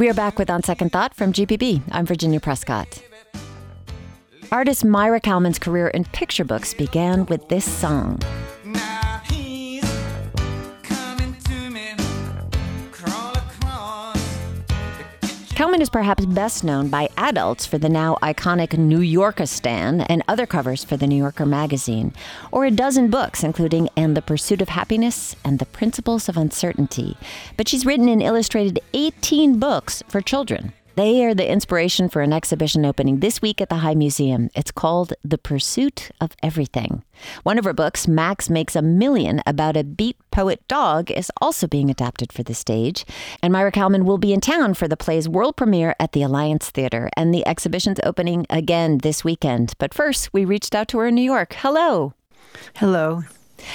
We are back with On Second Thought from GPB. I'm Virginia Prescott. Artist Maira Kalman's career in picture books began with this song. Kalman is perhaps best known by adults for the now iconic New Yorkistan and other covers for the New Yorker magazine, or a dozen books, including And the Pursuit of Happiness and The Principles of Uncertainty. But she's written and illustrated 18 books for children. They are the inspiration for an exhibition opening this week at the High Museum. It's called The Pursuit of Everything. One of her books, Max Makes a Million, about a beat poet dog, is also being adapted for the stage. And Maira Kalman will be in town for the play's world premiere at the Alliance Theater. And the exhibition's opening again this weekend. But first, we reached out to her in New York. Hello. Hello.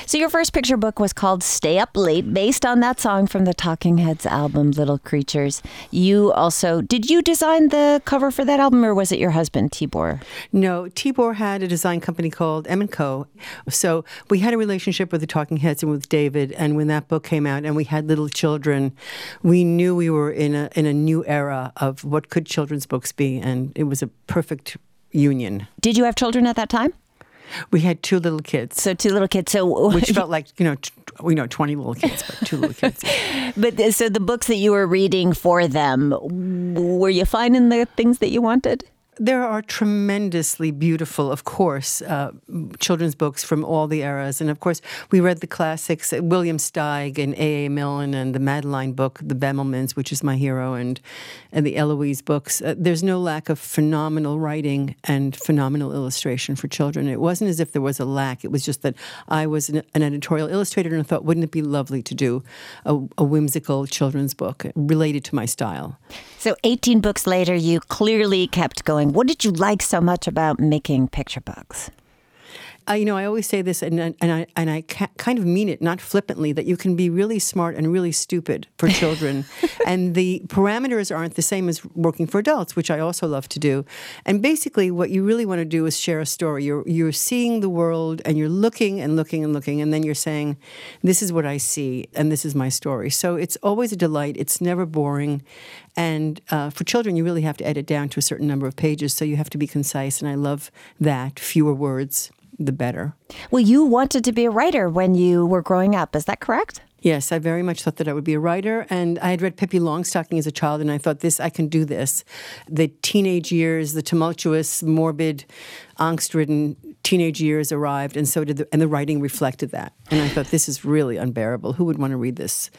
So your first picture book was called Stay Up Late, based on that song from the Talking Heads album Little Creatures. You also did you design the cover for that album, or was it your husband Tibor? No, Tibor had a design company called M and Co. So we had a relationship with the Talking Heads and with David. And when that book came out, and we had little children, we knew we were in a in a new era of what could children's books be, and it was a perfect union. Did you have children at that time? We had two little kids. So two little kids. So which felt like you know, t- we know twenty little kids, but two little kids. but so the books that you were reading for them, were you finding the things that you wanted? There are tremendously beautiful, of course, uh, children's books from all the eras. And of course, we read the classics uh, William Steig and A.A. Milne and the Madeline book, The Bemelmans, which is my hero, and, and the Eloise books. Uh, there's no lack of phenomenal writing and phenomenal illustration for children. It wasn't as if there was a lack, it was just that I was an, an editorial illustrator and I thought, wouldn't it be lovely to do a, a whimsical children's book related to my style? So, 18 books later, you clearly kept going going, What did you like so much about making picture books? Uh, you know, I always say this, and and I and I kind of mean it, not flippantly, that you can be really smart and really stupid for children, and the parameters aren't the same as working for adults, which I also love to do. And basically, what you really want to do is share a story. You're you're seeing the world, and you're looking and looking and looking, and then you're saying, "This is what I see, and this is my story." So it's always a delight. It's never boring, and uh, for children, you really have to edit down to a certain number of pages, so you have to be concise, and I love that. Fewer words, the better. Well, you wanted to be a writer when you were growing up, is that correct? Yes, I very much thought that I would be a writer. And I had read Pippi Longstocking as a child, and I thought, this, I can do this. The teenage years, the tumultuous, morbid, angst ridden teenage years arrived, and so did the, and the writing reflected that. And I thought, this is really unbearable. Who would want to read this,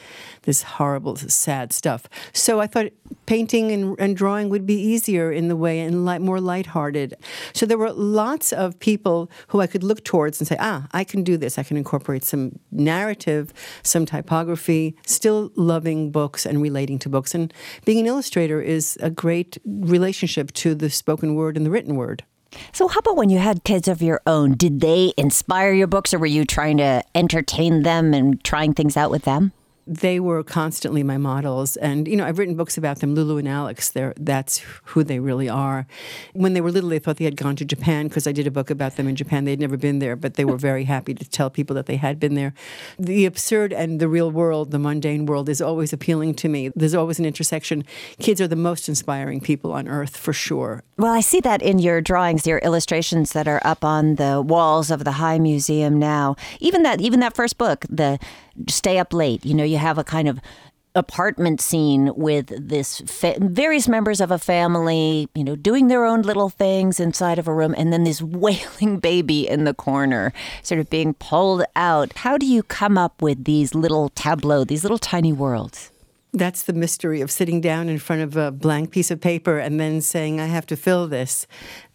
this horrible, sad stuff? So I thought painting and, and drawing would be easier in the way and light, more lighthearted. So there were lots of people who I could look towards and say, ah, I can do this. I can incorporate some narrative, some typography, still loving books and relating to books. And being an illustrator is a great relationship to the spoken word and the written word. So, how about when you had kids of your own? Did they inspire your books, or were you trying to entertain them and trying things out with them? They were constantly my models. And, you know, I've written books about them, Lulu and Alex. They're, that's who they really are. When they were little, they thought they had gone to Japan because I did a book about them in Japan. They'd never been there, but they were very happy to tell people that they had been there. The absurd and the real world, the mundane world, is always appealing to me. There's always an intersection. Kids are the most inspiring people on earth, for sure. Well, I see that in your drawings, your illustrations that are up on the walls of the High Museum now. Even that, even that first book, the stay up late. You know, you have a kind of apartment scene with this fa- various members of a family, you know, doing their own little things inside of a room, and then this wailing baby in the corner, sort of being pulled out. How do you come up with these little tableaux, these little tiny worlds? That's the mystery of sitting down in front of a blank piece of paper and then saying, I have to fill this.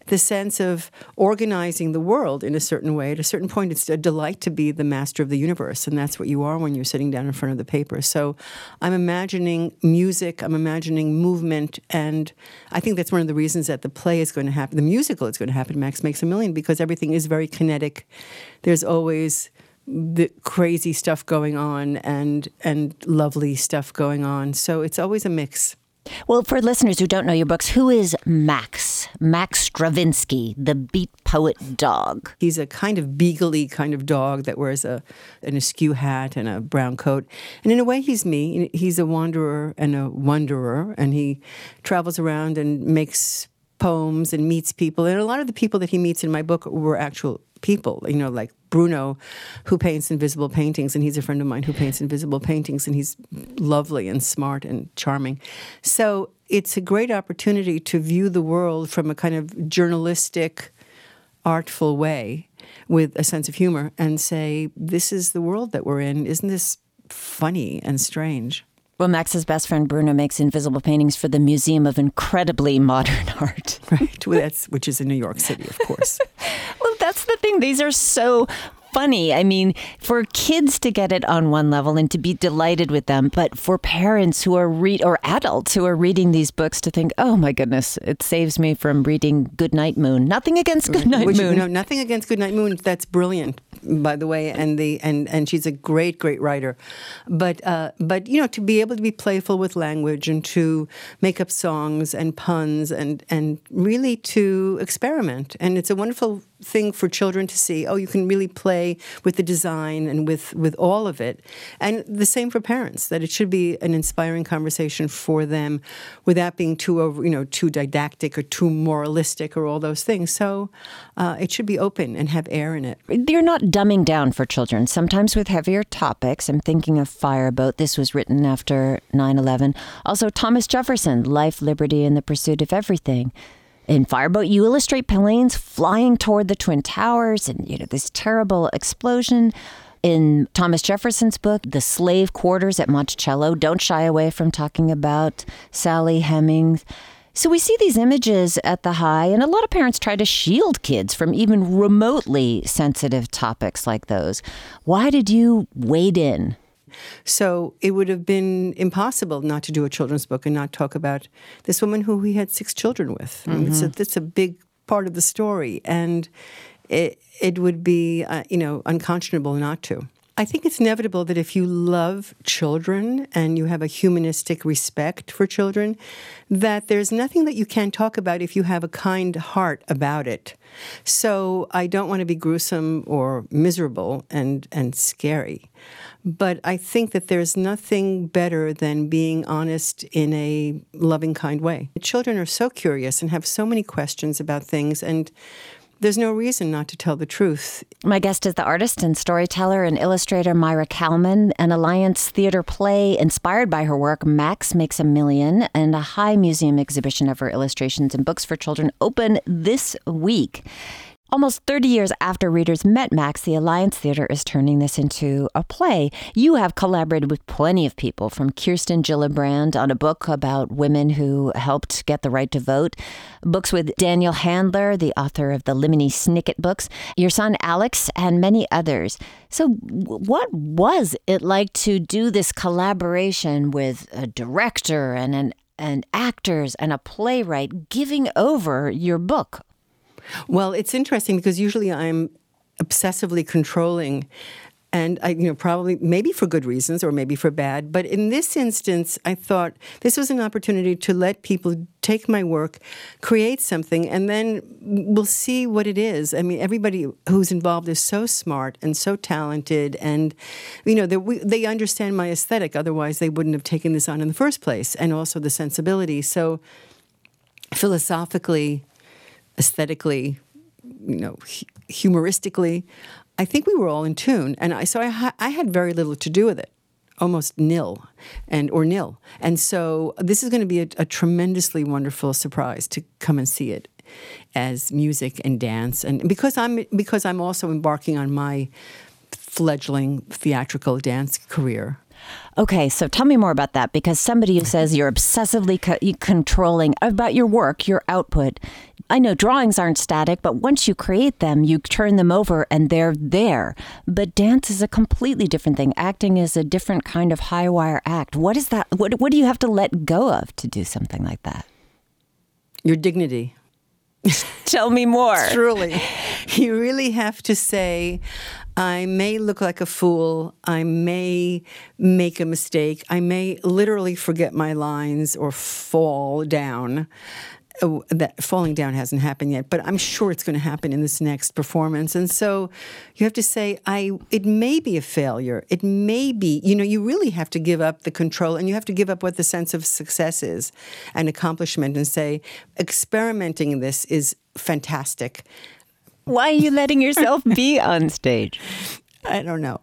The sense of organizing the world in a certain way. At a certain point, it's a delight to be the master of the universe, and that's what you are when you're sitting down in front of the paper. So I'm imagining music, I'm imagining movement, and I think that's one of the reasons that the play is going to happen, the musical is going to happen, Max Makes a Million, because everything is very kinetic. There's always the crazy stuff going on and and lovely stuff going on. So it's always a mix. Well, for listeners who don't know your books, who is Max? Max Stravinsky, the beat poet dog. He's a kind of beagley kind of dog that wears a an askew hat and a brown coat. And in a way, he's me. He's a wanderer and a wanderer, and he travels around and makes poems and meets people. And a lot of the people that he meets in my book were actual people, you know, like Bruno, who paints invisible paintings, and he's a friend of mine who paints invisible paintings, and he's lovely and smart and charming. So it's a great opportunity to view the world from a kind of journalistic, artful way with a sense of humor and say, this is the world that we're in. Isn't this funny and strange? Well, Max's best friend Bruno makes invisible paintings for the Museum of Incredibly Modern Art. Right, well, that's, which is in New York City, of course. that's the thing. These are so funny. I mean, for kids to get it on one level and to be delighted with them, but for parents who are read or adults who are reading these books to think, "Oh my goodness, it saves me from reading Goodnight Moon." Nothing against Goodnight Which, Moon. No, nothing against Goodnight Moon. That's brilliant, by the way, and the and and she's a great, great writer. But uh, but you know, to be able to be playful with language and to make up songs and puns and and really to experiment, and it's a wonderful thing for children to see. Oh, you can really play with the design and with with all of it, and the same for parents. That it should be an inspiring conversation for them, without being too over, you know, too didactic or too moralistic or all those things. So uh, it should be open and have air in it. They're not dumbing down for children. Sometimes with heavier topics. I'm thinking of Fireboat. This was written after 9/11. Also, Thomas Jefferson, Life, Liberty, and the Pursuit of Everything. In Fireboat, you illustrate planes flying toward the Twin Towers and, you know, this terrible explosion. In Thomas Jefferson's book, The Slave Quarters at Monticello, don't shy away from talking about Sally Hemings. So we see these images at the high, and a lot of parents try to shield kids from even remotely sensitive topics like those. Why did you wade in? So it would have been impossible not to do a children's book and not talk about this woman who he had six children with. Mm-hmm. it's, a, mm-hmm. a big part of the story, and it, it would be, uh, you know, unconscionable not to. I think it's inevitable that if you love children and you have a humanistic respect for children, that there's nothing that you can't talk about if you have a kind heart about it. So I don't want to be gruesome or miserable and, and scary. But I think that there's nothing better than being honest in a loving, kind way. Children are so curious and have so many questions about things, and there's no reason not to tell the truth. My guest is the artist and storyteller and illustrator Maira Kalman. An Alliance Theater play inspired by her work, Max Makes a Million, and a High Museum exhibition of her illustrations and books for children open this week. Almost 30 years after readers met Max, the Alliance Theater is turning this into a play. You have collaborated with plenty of people, from Kirsten Gillibrand on a book about women who helped get the right to vote, books with Daniel Handler, the author of the Lemony Snicket books, your son Alex, and many others. So, what was it like to do this collaboration with a director and an and actors and a playwright giving over your book well, it's interesting because usually I'm obsessively controlling and I, you know, probably maybe for good reasons or maybe for bad. But in this instance, I thought this was an opportunity to let people take my work, create something, and then we'll see what it is. I mean, everybody who's involved is so smart and so talented, and you know, we, they understand my aesthetic. Otherwise, they wouldn't have taken this on in the first place, and also the sensibility. So, philosophically aesthetically, you know, humoristically, I think we were all in tune. And I, so I, ha- I had very little to do with it almost nil and or nil and so this is going to be a, a, tremendously wonderful surprise to come and see it as music and dance and because i'm because i'm also embarking on my fledgling theatrical dance career Okay, so tell me more about that because somebody who says you're obsessively co- controlling about your work, your output. I know drawings aren't static, but once you create them, you turn them over and they're there. But dance is a completely different thing. Acting is a different kind of high wire act. What is that? What, what do you have to let go of to do something like that? Your dignity. Tell me more. Truly. You really have to say, I may look like a fool. I may make a mistake. I may literally forget my lines or fall down. Uh, that falling down hasn't happened yet, but I'm sure it's going to happen in this next performance. And so you have to say, I it may be a failure. It may be, you know, you really have to give up the control and you have to give up what the sense of success is and accomplishment and say, experimenting in this is fantastic. Why are you letting yourself be on stage? I don't know.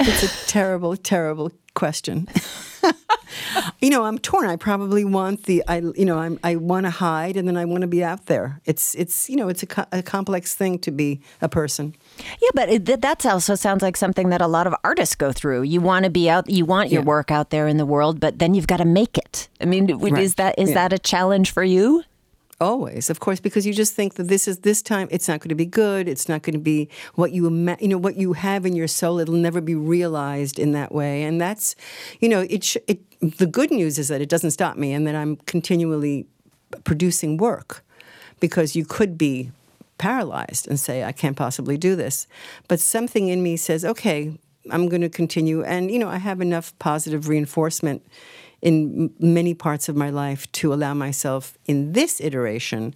It's a terrible, terrible question. you know, I'm torn. I probably want the I you know, I'm I want to hide and then I want to be out there. It's it's you know, it's a, co- a complex thing to be a person. Yeah, but it, that also sounds like something that a lot of artists go through. You want to be out, you want your yeah. work out there in the world, but then you've got to make it. I mean, right. is that is yeah. that a challenge for you? Always, of course, because you just think that this is this time. It's not going to be good. It's not going to be what you ima- you know what you have in your soul. It'll never be realized in that way, and that's, you know, it. Sh- it the good news is that it doesn't stop me, and that I'm continually producing work, because you could be paralyzed and say I can't possibly do this, but something in me says, okay, I'm going to continue, and you know, I have enough positive reinforcement in many parts of my life to allow myself in this iteration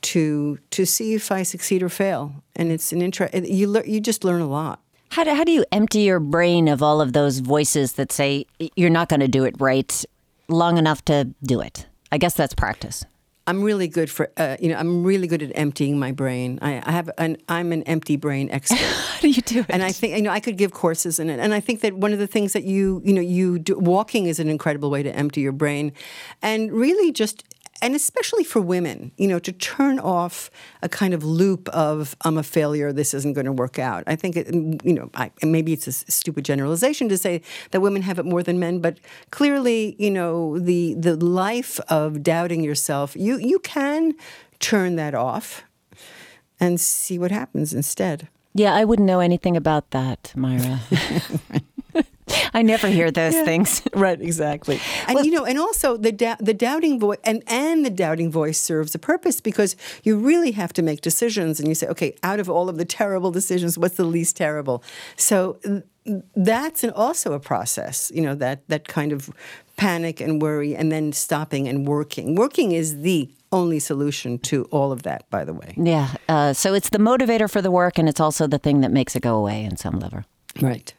to to see if I succeed or fail. And it's an interest. You you just learn a lot. How do, how do you empty your brain of all of those voices that say you're not going to do it right long enough to do it? I guess that's practice. I'm really good for uh, you know I'm really good at emptying my brain. I, I have an I'm an empty brain expert. How do you do it? And I think you know I could give courses in it. And I think that one of the things that you you know you do, walking is an incredible way to empty your brain, and really just and especially for women, you know, to turn off a kind of loop of I'm a failure, this isn't going to work out. I think, it, you know, I, maybe it's a stupid generalization to say that women have it more than men, but clearly, you know, the the life of doubting yourself, you you can turn that off and see what happens instead. Yeah, I wouldn't know anything about that, Maira. I never hear those yeah. things. Right, exactly. And well, you know, and also the da- the doubting voice and and the doubting voice serves a purpose because you really have to make decisions and you say, okay, out of all of the terrible decisions, what's the least terrible? So that's an, also a process, you know, that that kind of panic and worry and then stopping and working. Working is the only solution to all of that, by the way. Yeah. Uh, so it's the motivator for the work, and it's also the thing that makes it go away in some level. Right.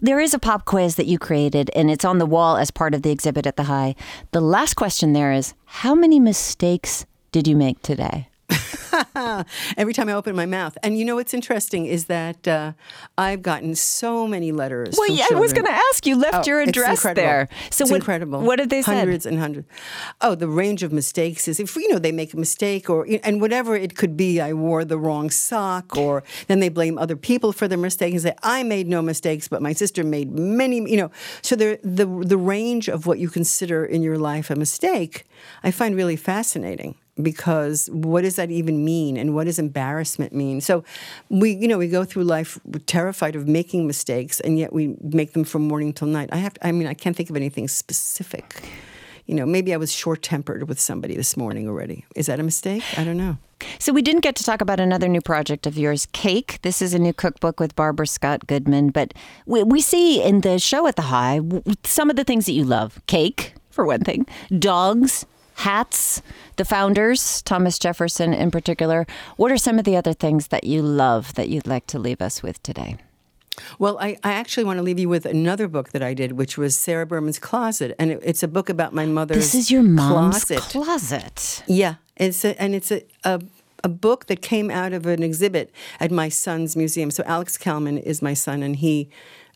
There is a pop quiz that you created, and it's on the wall as part of the exhibit at the High. The last question there is How many mistakes did you make today? every time I open my mouth. And you know what's interesting is that uh, I've gotten so many letters. Well, yeah, children. I was going to ask. You left oh, your address there. So it's what, incredible. What did they say? Hundreds and hundreds. Oh, the range of mistakes is if you know they make a mistake or and whatever it could be. I wore the wrong sock, or then they blame other people for their mistake and say I made no mistakes, but my sister made many. You know, so the the the range of what you consider in your life a mistake, I find really fascinating because what does that even mean and what does embarrassment mean? So we you know we go through life terrified of making mistakes and yet we make them from morning till night. I have i mean i can't think of anything specific. You know maybe i was short tempered with somebody this morning already. Is that a mistake? I don't know. So we didn't get to talk about another new project of yours, Cake. This is a new cookbook with Barbara Scott Goodman. But we, we see in the show at the High some of the things that you love: cake, for one thing, dogs, hats, the founders, Thomas Jefferson in particular. What are some of the other things that you love that you'd like to leave us with today? Well, I, I actually want to leave you with another book that I did, which was Sarah Berman's Closet, and it, it's a book about my mother's. This is your mom's closet. closet. Yeah, it's a, and it's a, a a book that came out of an exhibit at my son's museum. So Alex Kalman is my son, and he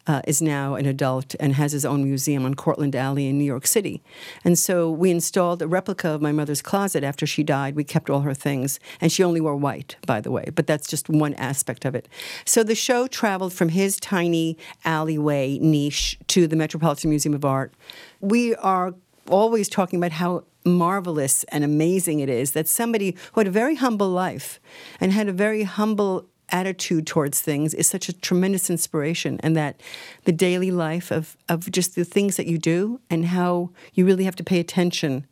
uh, is now an adult and has his own museum on Cortlandt Alley in New York City. And so we installed a replica of my mother's closet after she died. We kept all her things, and she only wore white, by the way, but that's just one aspect of it. So the show traveled from his tiny alleyway niche to the Metropolitan Museum of Art. We are always talking about how marvelous and amazing it is that somebody who had a very humble life and had a very humble attitude towards things is such a tremendous inspiration and that the daily life of, of just the things that you do and how you really have to pay attention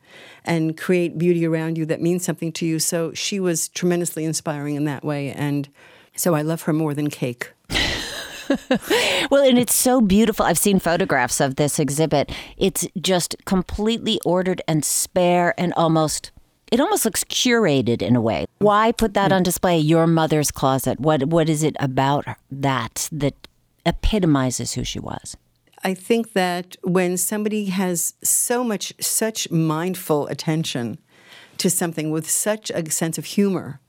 and create beauty around you that means something to you so she was tremendously inspiring in that way and so i love her more than cake well, and it's so beautiful. I've seen photographs of this exhibit. It's just completely ordered and spare and almost it almost looks curated in a way. Why put that on display? Your mother's closet. What what is it about that that epitomizes who she was? I think that when somebody has so much such mindful attention to something with such a sense of humor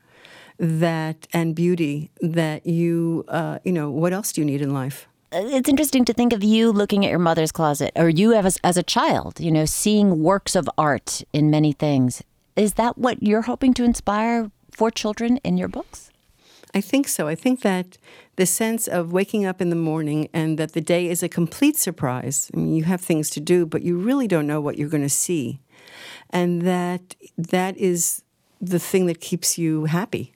that and beauty that you uh, you know what else do you need in life it's interesting to think of you looking at your mother's closet or you as, as a child you know seeing works of art in many things is that what you're hoping to inspire for children in your books I think so. I think that the sense of waking up in the morning and that the day is a complete surprise. I mean, you have things to do, but you really don't know what you're going to see. And that that is the thing that keeps you happy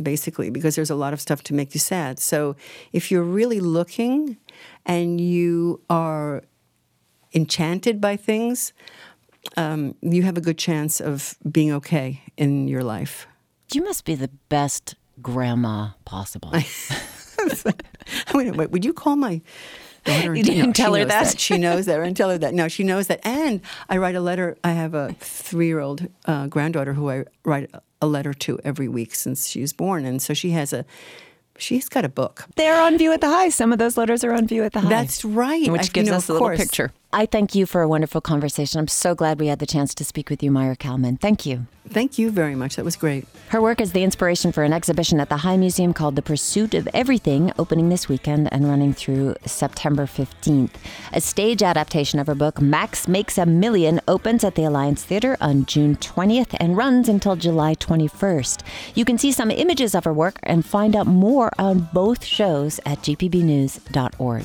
basically, because there's a lot of stuff to make you sad. So if you're really looking and you are enchanted by things, um, you have a good chance of being okay in your life. You must be the best grandma possible. wait, wait, would you call my daughter? You didn't no, tell her that. that. She knows that. And tell her that. No, she knows that. And I write a letter. I have a three-year-old uh, granddaughter who I write a letter to every week since she was born, and so she has a she's got a book. They're on view at the high. Some of those letters are on view at the high. That's right. Which I, gives you know, us a little course. picture. I thank you for a wonderful conversation. I'm so glad we had the chance to speak with you, Maira Kalman. Thank you. Thank you very much. That was great. Her work is the inspiration for an exhibition at the High Museum called The Pursuit of Everything, opening this weekend and running through September 15th. A stage adaptation of her book, Max Makes a Million, opens at the Alliance Theater on June 20th and runs until July 21st. You can see some images of her work and find out more on both shows at gpbnews.org.